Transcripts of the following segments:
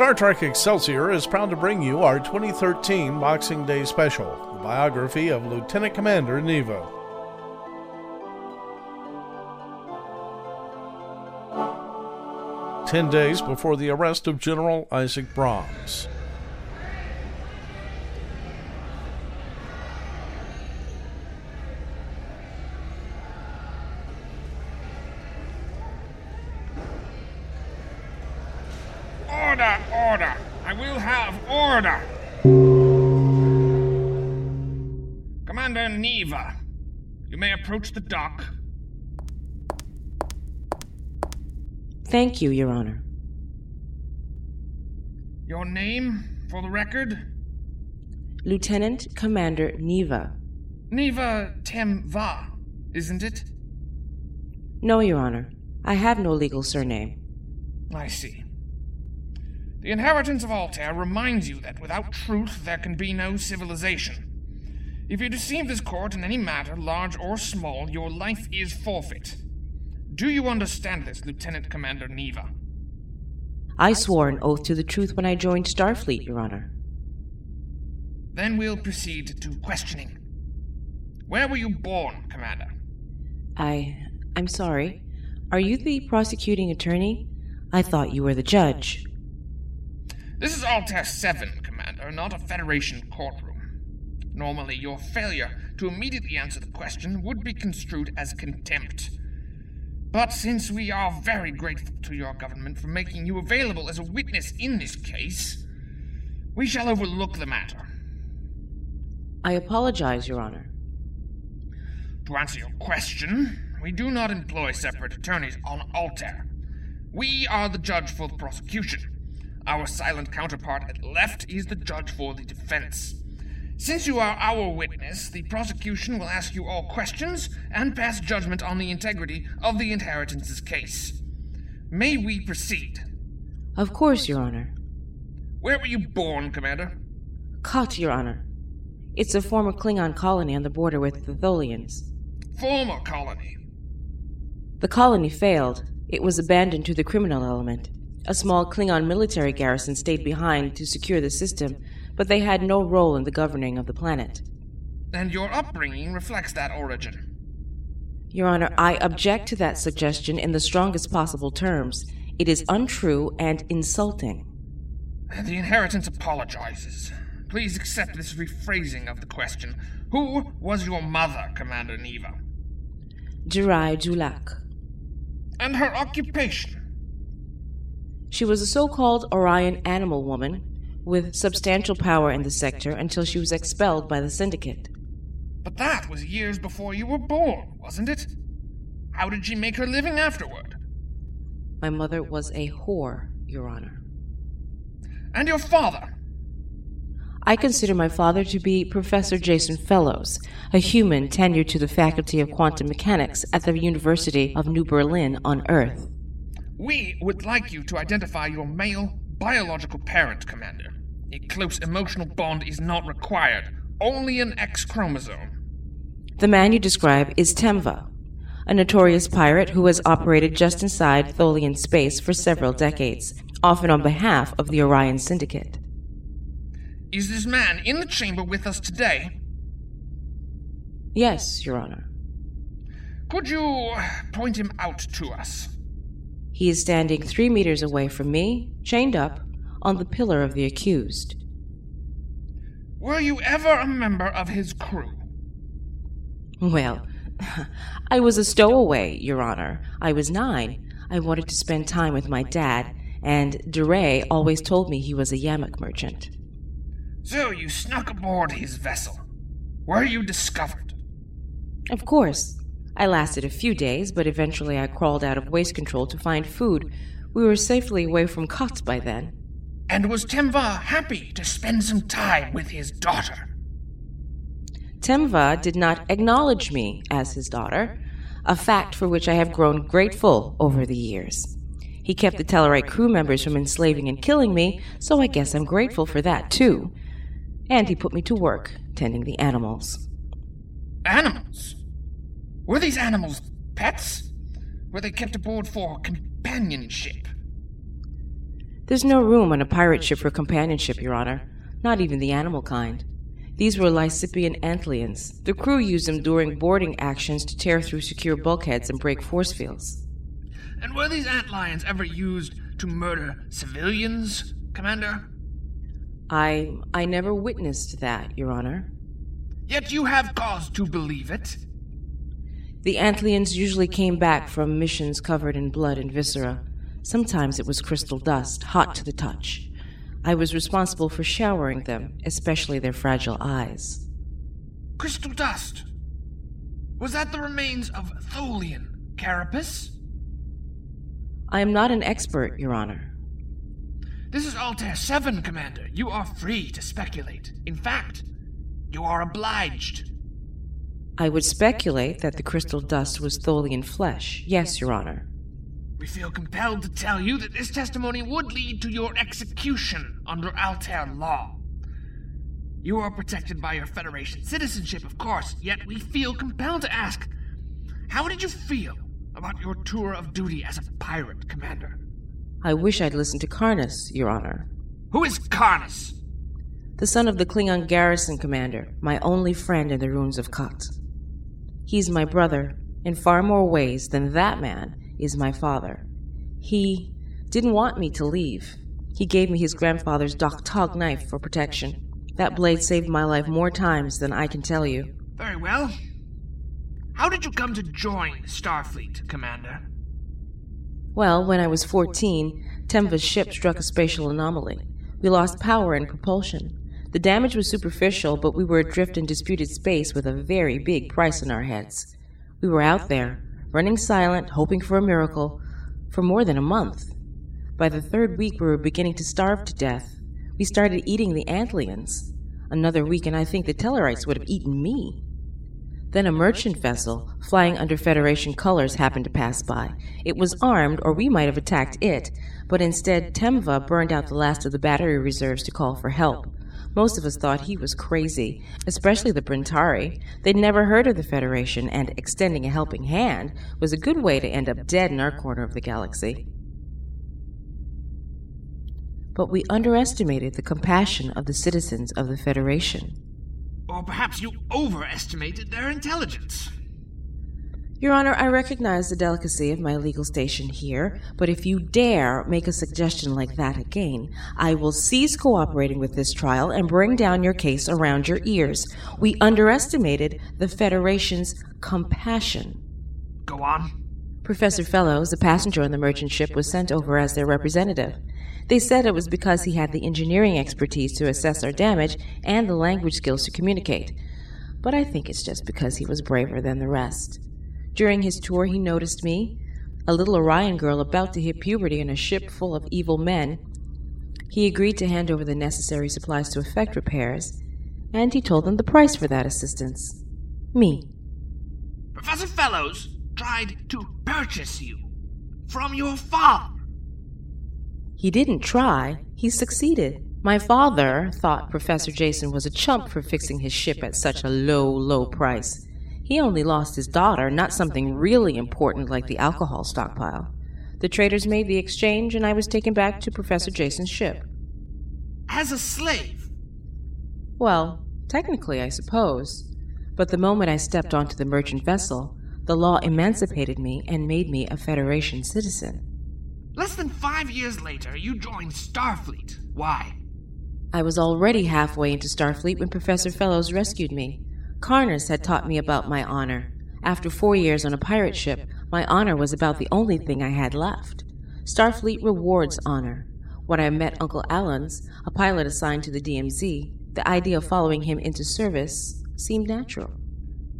Star Trek Excelsior is proud to bring you our 2013 Boxing Day special, the biography of Lieutenant Commander Neva. Ten days before the arrest of General Isaac Brahms. Order, order! I have order! Commander Neva, you may approach the dock. Thank you, Your Honor. Your name, for the record? Lieutenant Commander Neva. Neva Temva, isn't it? No, Your Honor. I have no legal surname. I see. The inheritance of Altair reminds you that without truth there can be no civilization. If you deceive this court in any matter, large or small, your life is forfeit. Do you understand this, Lieutenant Commander Neva? I swore an oath to the truth when I joined Starfleet, Your Honor. Then we'll proceed to questioning. Where were you born, Commander? I. I'm sorry. Are you the prosecuting attorney? I thought you were the judge. This is Altair 7, Commander, not a Federation courtroom. Normally, your failure to immediately answer the question would be construed as contempt. But since we are very grateful to your government for making you available as a witness in this case, we shall overlook the matter. I apologize, Your Honor. To answer your question, we do not employ separate attorneys on Altair. We are the judge for the prosecution. Our silent counterpart at left is the judge for the defense. Since you are our witness, the prosecution will ask you all questions and pass judgment on the integrity of the inheritance's case. May we proceed? Of course, Your Honor. Where were you born, Commander? Kut, Your Honor. It's a former Klingon colony on the border with the Tholians. Former colony. The colony failed. It was abandoned to the criminal element. A small Klingon military garrison stayed behind to secure the system, but they had no role in the governing of the planet. And your upbringing reflects that origin. Your Honor, I object to that suggestion in the strongest possible terms. It is untrue and insulting. The inheritance apologizes. Please accept this rephrasing of the question. Who was your mother, Commander Neva? Jirai Julak. And her occupation? She was a so called Orion animal woman with substantial power in the sector until she was expelled by the Syndicate. But that was years before you were born, wasn't it? How did she make her living afterward? My mother was a whore, Your Honor. And your father? I consider my father to be Professor Jason Fellows, a human tenured to the Faculty of Quantum Mechanics at the University of New Berlin on Earth. We would like you to identify your male biological parent, Commander. A close emotional bond is not required, only an X chromosome. The man you describe is Temva, a notorious pirate who has operated just inside Tholian space for several decades, often on behalf of the Orion Syndicate. Is this man in the chamber with us today? Yes, Your Honor. Could you point him out to us? He is standing three meters away from me, chained up, on the pillar of the accused. Were you ever a member of his crew? Well, I was a stowaway, Your Honor. I was nine. I wanted to spend time with my dad, and DeRay always told me he was a Yamak merchant. So you snuck aboard his vessel. Were you discovered? Of course. I lasted a few days, but eventually I crawled out of waste control to find food. We were safely away from Kut by then. And was Temva happy to spend some time with his daughter? Temva did not acknowledge me as his daughter, a fact for which I have grown grateful over the years. He kept the Tellarite crew members from enslaving and killing me, so I guess I'm grateful for that too. And he put me to work tending the animals. Animals? Were these animals pets? Were they kept aboard for companionship? There's no room on a pirate ship for companionship, Your Honor, not even the animal kind. These were Lysipian antlions. The crew used them during boarding actions to tear through secure bulkheads and break force fields. And were these antlions ever used to murder civilians, Commander? I I never witnessed that, Your Honor. Yet you have cause to believe it. The Antlions usually came back from missions covered in blood and viscera. Sometimes it was crystal dust, hot to the touch. I was responsible for showering them, especially their fragile eyes. Crystal dust? Was that the remains of Tholian carapace? I am not an expert, Your Honor. This is Altair 7, Commander. You are free to speculate. In fact, you are obliged. I would speculate that the crystal dust was Tholian flesh. Yes, Your Honor. We feel compelled to tell you that this testimony would lead to your execution under Altair law. You are protected by your Federation citizenship, of course, yet we feel compelled to ask how did you feel about your tour of duty as a pirate, Commander? I wish I'd listened to Carnus, Your Honor. Who is Carnus? The son of the Klingon garrison commander, my only friend in the ruins of Khat. He's my brother in far more ways than that man is my father. He didn't want me to leave. He gave me his grandfather's d'k tahg knife for protection. That blade saved my life more times than I can tell you. Very well. How did you come to join Starfleet, Commander? Well, when I was 14, Temva's ship struck a spatial anomaly. We lost power and propulsion. The damage was superficial, but we were adrift in disputed space with a very big price on our heads. We were out there, running silent, hoping for a miracle, for more than a month. By the third week, we were beginning to starve to death. We started eating the antlions. Another week, and I think the Tellarites would have eaten me. Then a merchant vessel, flying under Federation colors, happened to pass by. It was armed, or we might have attacked it, but instead, Temva burned out the last of the battery reserves to call for help. Most of us thought he was crazy, especially the Brentari. They'd never heard of the Federation, and extending a helping hand was a good way to end up dead in our corner of the galaxy. But we underestimated the compassion of the citizens of the Federation. Or perhaps you overestimated their intelligence. Your Honor, I recognize the delicacy of my legal station here, but if you dare make a suggestion like that again, I will cease cooperating with this trial and bring down your case around your ears. We underestimated the Federation's compassion. Go on. Professor Fellows, a passenger on the merchant ship, was sent over as their representative. They said it was because he had the engineering expertise to assess our damage and the language skills to communicate. But I think it's just because he was braver than the rest. During his tour, he noticed me, a little Orion girl about to hit puberty in a ship full of evil men. He agreed to hand over the necessary supplies to effect repairs, and he told them the price for that assistance. Me. Professor Fellows tried to purchase you from your father. He didn't try, he succeeded. My father thought Professor Jason was a chump for fixing his ship at such a low, low price. He only lost his daughter, not something really important like the alcohol stockpile. The traders made the exchange, and I was taken back to Professor Jason's ship. As a slave? Well, technically, I suppose. But the moment I stepped onto the merchant vessel, the law emancipated me and made me a Federation citizen. Less than five years later, you joined Starfleet. Why? I was already halfway into Starfleet when Professor Fellows rescued me. Karnas had taught me about my honor. After four years on a pirate ship, my honor was about the only thing I had left. Starfleet rewards honor. When I met Uncle Allens, a pilot assigned to the DMZ, the idea of following him into service seemed natural.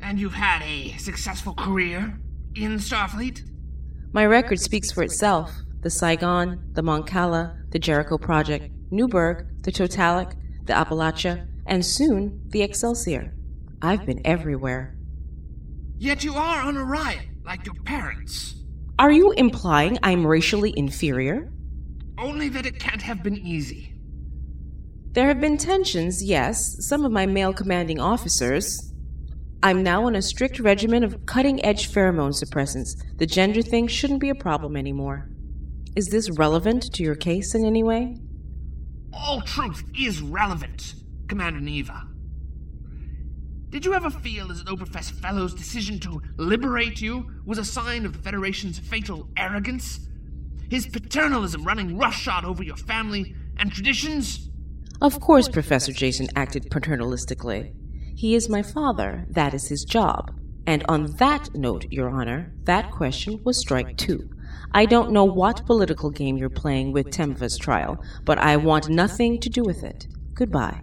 And you've had a successful career in Starfleet? My record speaks for itself. The Saigon, the Moncala, the Jericho Project, Newburgh, the Totalic, the Appalachia, and soon the Excelsior. I've been everywhere. Yet you are an Orion, like your parents. Are you implying I'm racially inferior? Only that it can't have been easy. There have been tensions, yes. Some of my male commanding officers. I'm now on a strict regimen of cutting edge pheromone suppressants. The gender thing shouldn't be a problem anymore. Is this relevant to your case in any way? All truth is relevant, Commander Neva. Did you ever feel as though Professor Fellow's decision to liberate you was a sign of the Federation's fatal arrogance? His paternalism running roughshod over your family and traditions? Of course, Professor Jason acted paternalistically. He is my father. That is his job. And on that note, Your Honor, that question was strike two. I don't know what political game you're playing with Temva's trial, but I want nothing to do with it. Goodbye.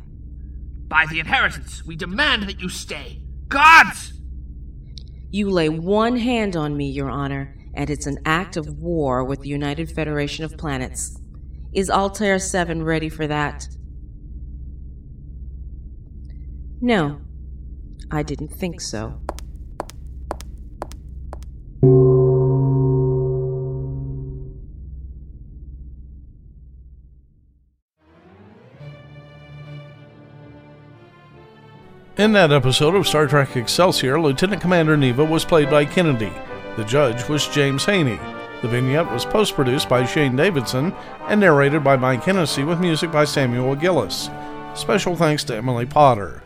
By the inheritance, we demand that you stay. Gods! You lay one hand on me, Your Honor, and it's an act of war with the United Federation of Planets. Is Altair 7 ready for that? No, I didn't think so. In that episode of Star Trek Excelsior, Lieutenant Commander Neva was played by Kennedy. The judge was James Haney. The vignette was post produced by Shane Davidson and narrated by Mike Hennessy with music by Samuel Gillis. Special thanks to Emily Potter.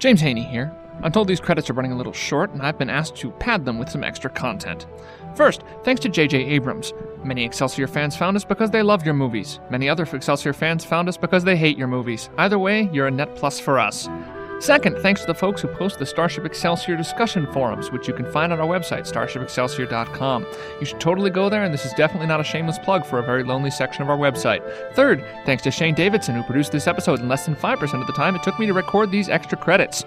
James Haney here. I'm told these credits are running a little short, and I've been asked to pad them with some extra content. First, thanks to J.J. Abrams. Many Excelsior fans found us because they love your movies. Many other Excelsior fans found us because they hate your movies. Either way, you're a net plus for us. Second, thanks to the folks who post the Starship Excelsior discussion forums, which you can find on our website, starshipexcelsior.com. You should totally go there, and this is definitely not a shameless plug for a very lonely section of our website. Third, thanks to Shane Davidson, who produced this episode in less than 5% of the time it took me to record these extra credits.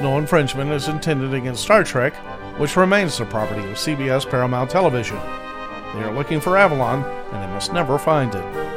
No infringement is intended against Star Trek, which remains the property of CBS Paramount Television. They are looking for Avalon, and they must never find it.